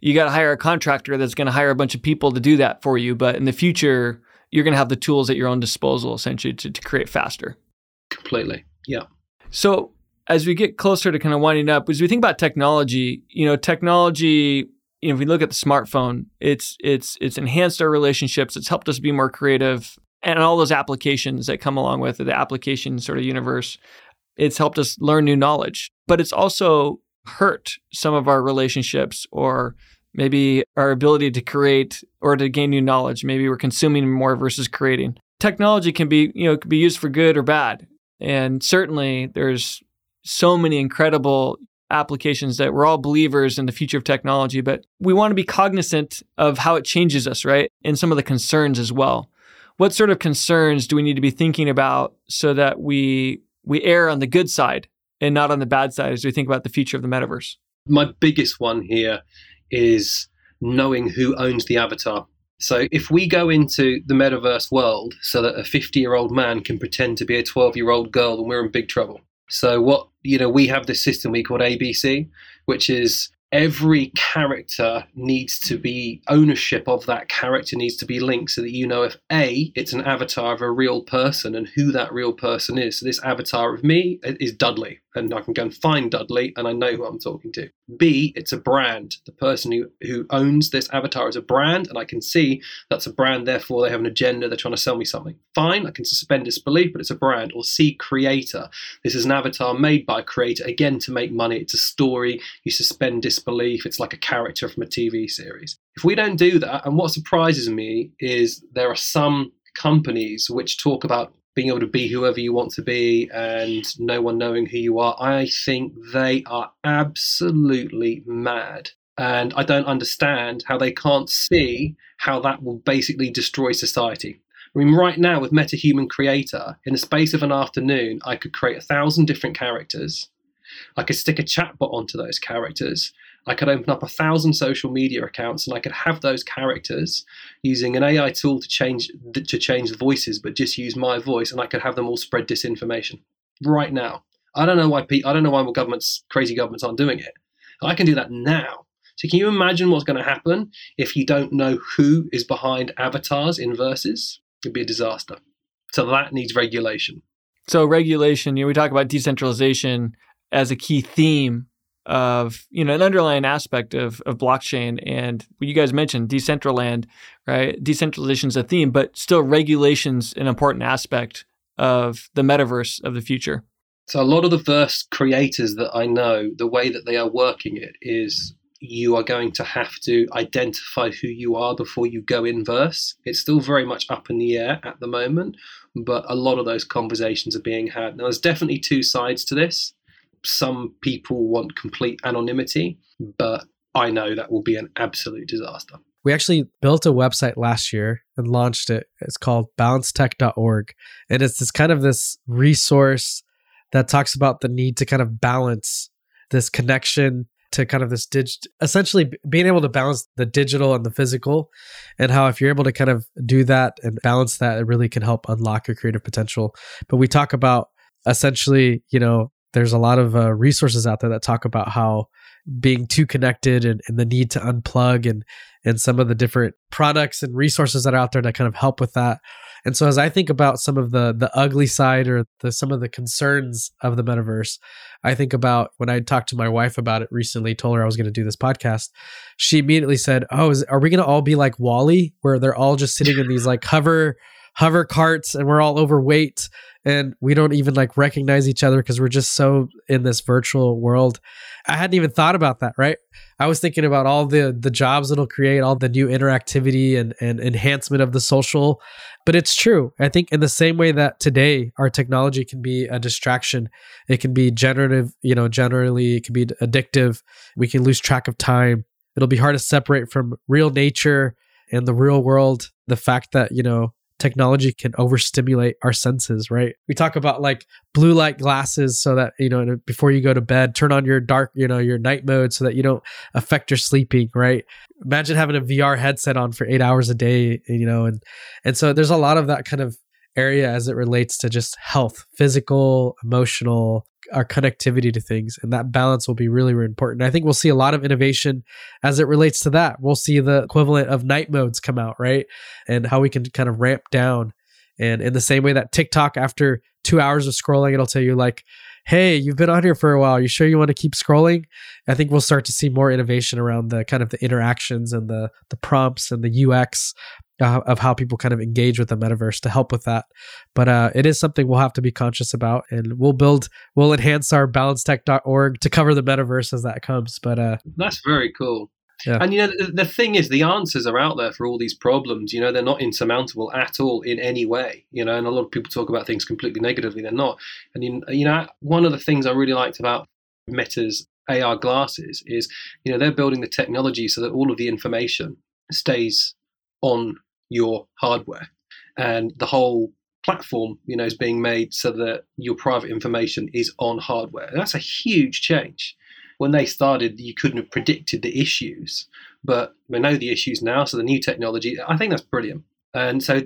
you got to hire a contractor that's going to hire a bunch of people to do that for you. But in the future, you're going to have the tools at your own disposal essentially to, to create faster. Completely. Yeah. So as we get closer to kind of winding up, as we think about technology, you know, technology, you know, if we look at the smartphone, it's it's it's enhanced our relationships, it's helped us be more creative, and all those applications that come along with it, the application sort of universe, it's helped us learn new knowledge. But it's also hurt some of our relationships or maybe our ability to create or to gain new knowledge. Maybe we're consuming more versus creating. Technology can be, you know, it can be used for good or bad. And certainly there's so many incredible applications that we're all believers in the future of technology, but we want to be cognizant of how it changes us, right? And some of the concerns as well. What sort of concerns do we need to be thinking about so that we we err on the good side and not on the bad side as we think about the future of the metaverse? My biggest one here is knowing who owns the avatar. So if we go into the metaverse world so that a 50 year old man can pretend to be a 12 year old girl, then we're in big trouble. So what you know, we have this system we call ABC, which is every character needs to be ownership of that character needs to be linked so that you know if a it's an avatar of a real person and who that real person is so this avatar of me is dudley and i can go and find dudley and i know who i'm talking to b it's a brand. The person who, who owns this avatar is a brand and i can see that's a brand therefore they have an agenda they're trying to sell me something. Fine i can suspend disbelief but it's a brand. Or c creator. This is an avatar made by a creator again to make money. It's a story. You suspend disbelief. Disbelief. It's like a character from a TV series. If we don't do that, and what surprises me is there are some companies which talk about being able to be whoever you want to be and no one knowing who you are, I think they are absolutely mad. And I don't understand how they can't see how that will basically destroy society. I mean, right now with MetaHuman Creator, in the space of an afternoon, I could create a thousand different characters. I could stick a chatbot onto those characters. I could open up a thousand social media accounts and I could have those characters using an AI tool to change to change voices, but just use my voice, and I could have them all spread disinformation right now. I don't know why I don't know why governments, crazy governments, aren't doing it. I can do that now. So can you imagine what's going to happen if you don't know who is behind avatars in verses? It'd be a disaster. So that needs regulation. So regulation, you know, we talk about decentralization as a key theme of you know an underlying aspect of of blockchain and what you guys mentioned decentraland right? Decentralization is a theme but still regulations an important aspect of the metaverse of the future. So a lot of the verse creators that i know the way that they are working it is you are going to have to identify who you are before you go in verse it's still very much up in the air at the moment but a lot of those conversations are being had. Now there's definitely two sides to this some people want complete anonymity, but I know that will be an absolute disaster. We actually built a website last year and launched it. It's called balancetech.org. And it's this kind of this resource that talks about the need to kind of balance this connection to kind of this digit essentially being able to balance the digital and the physical and how if you're able to kind of do that and balance that it really can help unlock your creative potential but we talk about essentially you know there's a lot of uh, resources out there that talk about how being too connected and, and the need to unplug and and some of the different products and resources that are out there that kind of help with that. And so as I think about some of the the ugly side or the some of the concerns of the metaverse, I think about when I talked to my wife about it recently, told her I was going to do this podcast. She immediately said, "Oh, is, are we going to all be like WALL-E where they're all just sitting in these like hover hover carts and we're all overweight and we don't even like recognize each other because we're just so in this virtual world. I hadn't even thought about that, right? I was thinking about all the the jobs it'll create, all the new interactivity and, and enhancement of the social. But it's true. I think in the same way that today our technology can be a distraction, it can be generative, you know, generally it can be addictive. We can lose track of time. It'll be hard to separate from real nature and the real world. The fact that, you know, technology can overstimulate our senses, right? We talk about like blue light glasses so that, you know, before you go to bed, turn on your dark, you know, your night mode so that you don't affect your sleeping, right? Imagine having a VR headset on for 8 hours a day, you know, and and so there's a lot of that kind of area as it relates to just health, physical, emotional, our connectivity to things and that balance will be really, really important. I think we'll see a lot of innovation as it relates to that. We'll see the equivalent of night modes come out right? And how we can kind of ramp down. And in the same way that tiktok after two hours of scrolling it'll tell you like hey you've been on here for a while. You sure you want to keep scrolling? I think we'll start to see more innovation around the kind of the interactions and the the prompts and the ux uh, of how people kind of engage with the metaverse to help with that. But uh, it is something we'll have to be conscious about, and we'll build, we'll enhance our balancetech.org to cover the metaverse as that comes. But uh, that's very cool. Yeah. And you know, the, the thing is, the answers are out there for all these problems. You know, they're not insurmountable at all in any way. You know, and a lot of people talk about things completely negatively. They're not. And you, you know, one of the things I really liked about Meta's AR glasses is, you know, they're building the technology so that all of the information stays on your hardware. And the whole platform, you know, is being made so that your private information is on hardware. And that's a huge change. When they started, you couldn't have predicted the issues, but we know the issues now. So the new technology, I think that's brilliant. And so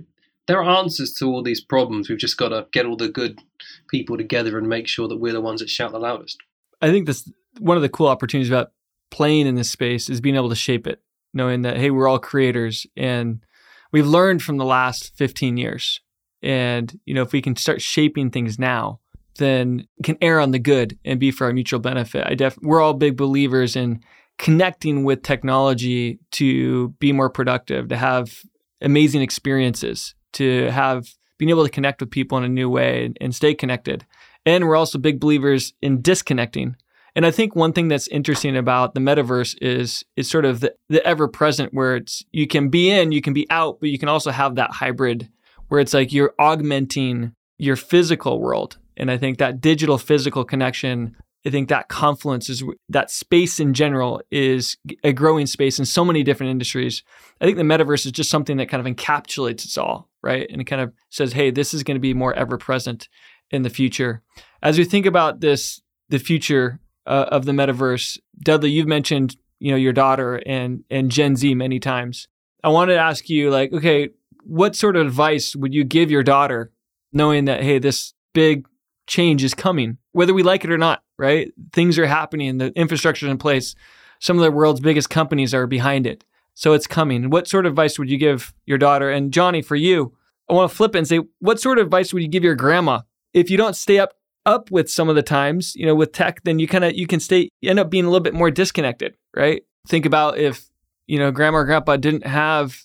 there are answers to all these problems. We've just got to get all the good people together and make sure that we're the ones that shout the loudest. I think this one of the cool opportunities about playing in this space is being able to shape it, knowing that hey, we're all creators and we've learned from the last 15 years. And, you know, if we can start shaping things now, then can err on the good and be for our mutual benefit. I def we're all big believers in connecting with technology to be more productive, to have amazing experiences, to have being able to connect with people in a new way and, and stay connected. And we're also big believers in disconnecting and I think one thing that's interesting about the metaverse is it's sort of the, the ever present where it's you can be in, you can be out, but you can also have that hybrid where it's like you're augmenting your physical world. And I think that digital physical connection, I think that confluence is that space in general is a growing space in so many different industries. I think the metaverse is just something that kind of encapsulates it all, right? And it kind of says, hey, this is going to be more ever present in the future. As we think about this, the future uh, of the metaverse. Dudley, you've mentioned you know your daughter and and Gen Z many times. I wanted to ask you like, okay, what sort of advice would you give your daughter, knowing that hey, this big change is coming, whether we like it or not, right? Things are happening, the infrastructure is in place. Some of the world's biggest companies are behind it. So it's coming. What sort of advice would you give your daughter? And Johnny, for you, I want to flip it and say, what sort of advice would you give your grandma if you don't stay up up with some of the times, you know, with tech, then you kind of you can stay you end up being a little bit more disconnected, right? Think about if, you know, grandma or grandpa didn't have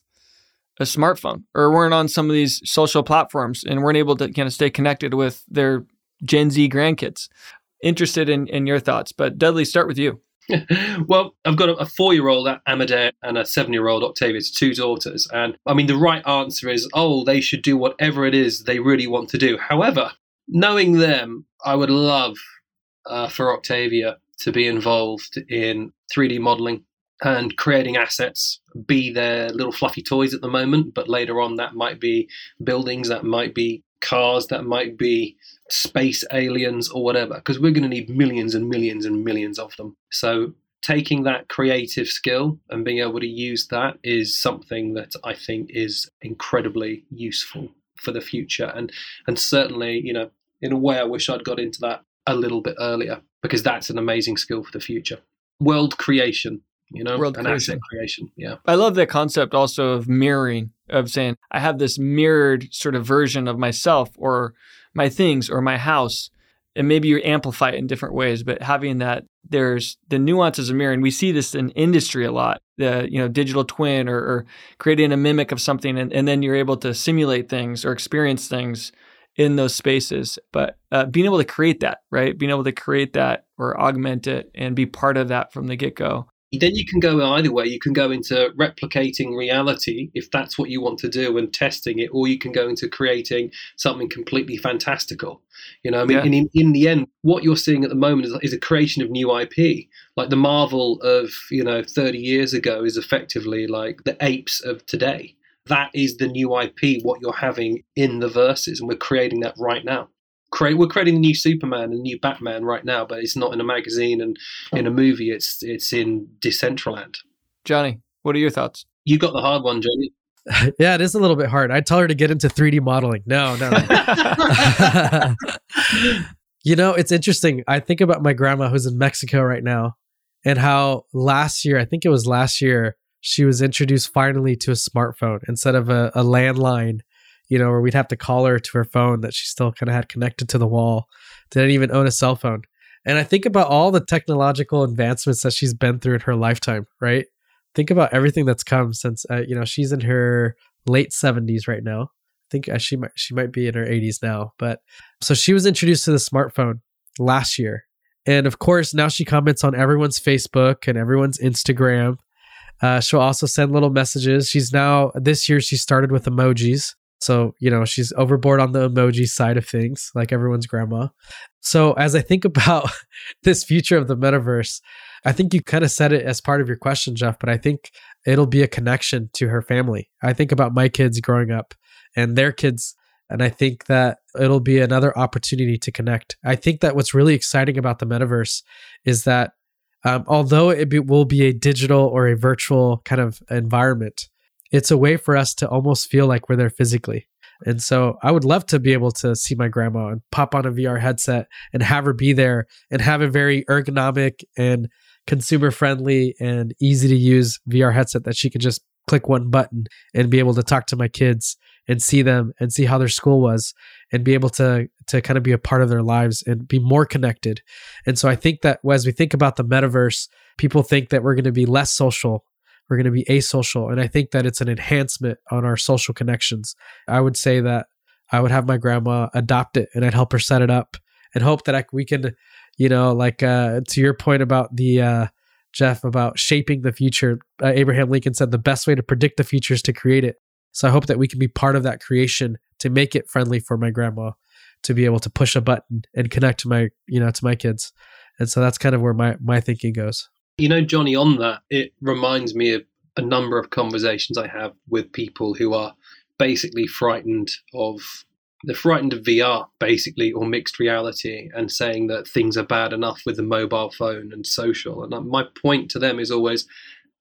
a smartphone or weren't on some of these social platforms and weren't able to kind of stay connected with their Gen Z grandkids. Interested in, in your thoughts, but Dudley, start with you. well, I've got a, four year old uh, Amadeo and a seven year old Octavia, two daughters. And I mean, the right answer is, oh, they should do whatever it is they really want to do. However, knowing them, I would love uh, for Octavia to be involved in 3D modeling and creating assets, be their little fluffy toys at the moment, but later on that might be buildings, that might be cars, that might be space aliens or whatever, because we're going to need millions and millions and millions of them. So taking that creative skill and being able to use that is something that I think is incredibly useful for the future. And and certainly, you know, in a way, I wish I'd got into that a little bit earlier because that's an amazing skill for the future. World creation, you know, World and creation. asset creation. Yeah. I love that concept also of mirroring, of saying, I have this mirrored sort of version of myself or my things or my house. And maybe you amplify it in different ways, but having that there's the nuances of mirroring. We see this in industry a lot, the you know digital twin or, or creating a mimic of something, and, and then you're able to simulate things or experience things in those spaces. But uh, being able to create that, right? Being able to create that or augment it and be part of that from the get go then you can go either way. You can go into replicating reality if that's what you want to do and testing it, or you can go into creating something completely fantastical. You know, I mean, Yeah. in, in the end, what you're seeing at the moment is, is a creation of new IP. Like the Marvel of you know 30 years ago is effectively like the apes of today. That is the new IP. What you're having in the verses, and we're creating that right now. Create, we're creating a new Superman and a new Batman right now, but it's not in a magazine and hmm. in a movie. It's it's in Decentraland. Johnny, what are your thoughts? You got the hard one, Johnny. yeah, it is a little bit hard. I tell her to get into 3D modeling. No, no. no. you know, it's interesting. I think about my grandma who's in Mexico right now and how last year, I think it was last year, she was introduced finally to a smartphone instead of a, a landline, you know, where we'd have to call her to her phone that she still kind of had connected to the wall. Didn't even own a cell phone. And I think about all the technological advancements that she's been through in her lifetime, right? Think about everything that's come since, uh, you know, she's in her late 70s right now. I think uh, she might she might be in her 80s now, but so she was introduced to the smartphone last year, and of course now she comments on everyone's Facebook and everyone's Instagram. Uh, she'll also send little messages. She's now this year she started with emojis, so you know she's overboard on the emoji side of things, like everyone's grandma. So as I think about this future of the metaverse, I think you kind of said it as part of your question, Jeff, but I think it'll be a connection to her family. I think about my kids growing up and their kids, and I think that it'll be another opportunity to connect. I think that what's really exciting about the metaverse is that um, although it be, will be a digital or a virtual kind of environment, it's a way for us to almost feel like we're there physically. And so I would love to be able to see my grandma and pop on a VR headset and have her be there and have a very ergonomic and consumer friendly and easy to use VR headset that she can just click one button and be able to talk to my kids and see them and see how their school was and be able to to kind of be a part of their lives and be more connected. And so I think that as we think about the metaverse, people think that we're going to be less social, we're going to be asocial, and I think that it's an enhancement on our social connections. I would say that I would have my grandma adopt it and I'd help her set it up and hope that I, we can, you know, like uh, to your point about the uh, Jeff about shaping the future. Uh, Abraham Lincoln said the best way to predict the future is to create it. So I hope that we can be part of that creation to make it friendly for my grandma to be able to push a button and connect to my, you know, to my kids. And so that's kind of where my my thinking goes. You know, Johnny, on that, it reminds me of a number of conversations I have with people who are basically frightened of they're frightened of VR basically or mixed reality and saying that things are bad enough with the mobile phone and social. And uh, my point to them is always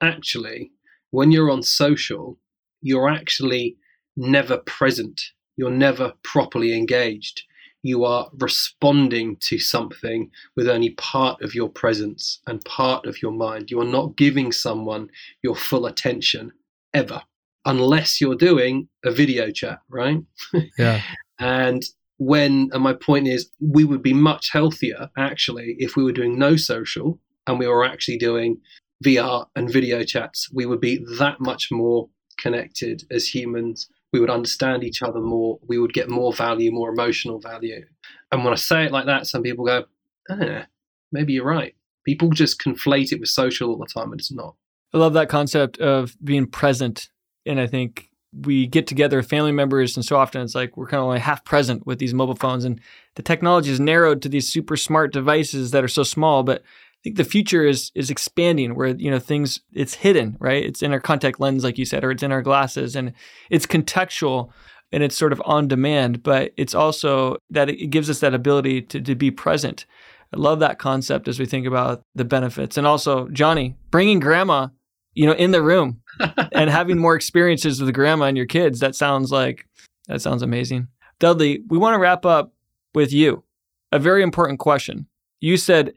actually when you're on social, you're actually never present. You're never properly engaged. You are responding to something with only part of your presence and part of your mind. You are not giving someone your full attention ever, unless you're doing a video chat, right? Yeah. And when, and my point is, we would be much healthier actually if we were doing no social and we were actually doing VR and video chats. We would be that much more connected as humans. We would understand each other more. We would get more value, more emotional value. And when I say it like that, some people go, ah, maybe you're right. People just conflate it with social all the time, and it's not. I love that concept of being present. And I think we get together family members, and so often it's like we're kind of only half present with these mobile phones. And the technology is narrowed to these super smart devices that are so small. But think the future is is expanding where, you know, things it's hidden, right? It's in our contact lens, like you said, or it's in our glasses, and it's contextual and it's sort of on demand, but it's also that it gives us that ability to, to be present. I love that concept as we think about the benefits. And also, Johnny, bringing grandma, you know, in the room and having more experiences with grandma and your kids. That sounds like that sounds amazing. Dudley, we want to wrap up with you. a very important question. You said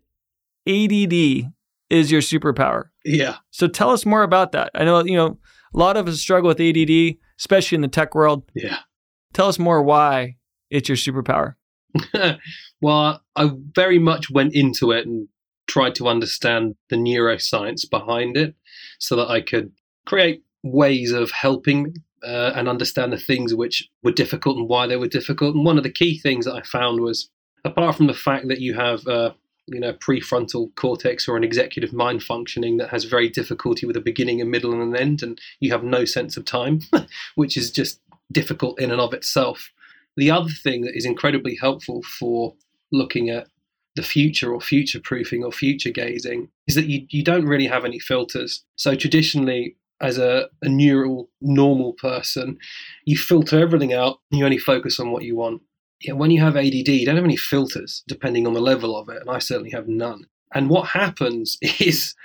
ADD is your superpower. Yeah. So tell us more about that. I know, you know, a lot of us struggle with ADD, especially in the tech world. Yeah. Tell us more why it's your superpower. well, I very much went into it and tried to understand the neuroscience behind it so that I could create ways of helping me uh, and understand the things which were difficult and why they were difficult. And one of the key things that I found was, apart from the fact that you have, uh, you know, prefrontal cortex or an executive mind functioning that has very difficulty with a beginning, a middle, and an end, and you have no sense of time, which is just difficult in and of itself. The other thing that is incredibly helpful for looking at the future or future proofing or future gazing is that you, you don't really have any filters. So traditionally, as a, a neural normal person, you filter everything out you only focus on what you want. Yeah, when you have ADD, you don't have any filters depending on the level of it, and I certainly have none. And what happens is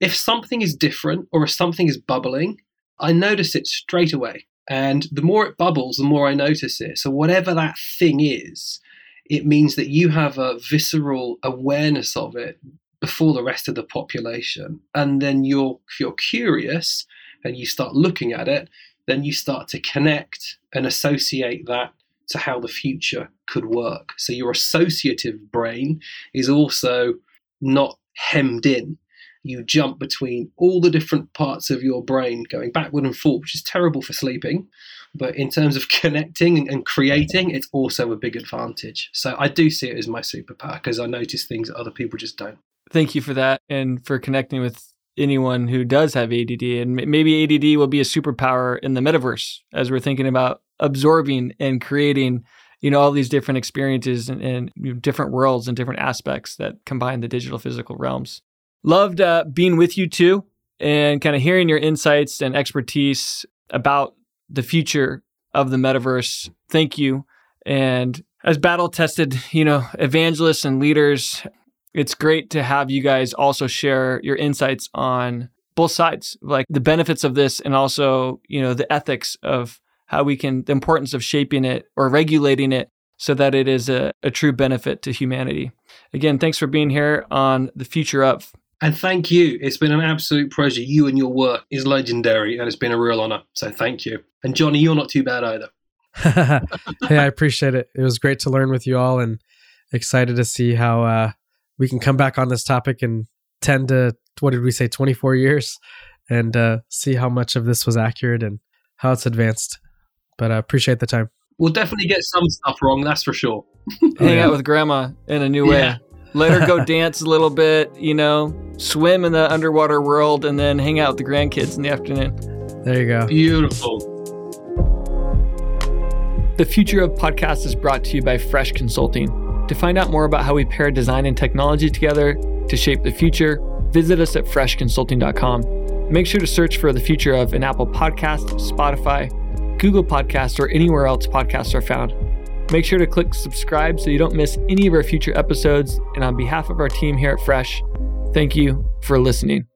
if something is different or if something is bubbling, I notice it straight away. And the more it bubbles, the more I notice it. So, whatever that thing is, it means that you have a visceral awareness of it before the rest of the population. And then you're, you're curious and you start looking at it, then you start to connect and associate that to how the future could work. So your associative brain is also not hemmed in. You jump between all the different parts of your brain going backward and forward, which is terrible for sleeping. But in terms of connecting and creating, it's also a big advantage. So I do see it as my superpower because I notice things that other people just don't. Thank you for that and for connecting with anyone who does have ADD. And maybe ADD will be a superpower in the metaverse as we're thinking about absorbing and creating you know all these different experiences and, and you know, different worlds and different aspects that combine the digital physical realms loved uh, being with you too and kind of hearing your insights and expertise about the future of the metaverse. Thank you. And as battle tested, you know, evangelists and leaders, it's great to have you guys also share your insights on both sides, like the benefits of this and also, you know, the ethics of how we can, the importance of shaping it or regulating it so that it is a, a true benefit to humanity. Again, thanks for being here on the future of. And thank you. It's been an absolute pleasure. You and your work is legendary and it's been a real honor. So thank you. And Johnny, you're not too bad either. hey, I appreciate it. It was great to learn with you all and excited to see how uh, we can come back on this topic in 10 to, what did we say, 24 years and uh, see how much of this was accurate and how it's advanced. But I appreciate the time. We'll definitely get some stuff wrong, that's for sure. Hang out with grandma in a new way. Yeah. Let her go dance a little bit, you know, swim in the underwater world, and then hang out with the grandkids in the afternoon. There you go. Beautiful. The Future of Podcast is brought to you by Fresh Consulting. To find out more about how we pair design and technology together to shape the future, visit us at freshconsulting.com. Make sure to search for the future of an Apple Podcast, Spotify, Google Podcasts, or anywhere else podcasts are found. Make sure to click subscribe so you don't miss any of our future episodes. And on behalf of our team here at Fresh, thank you for listening.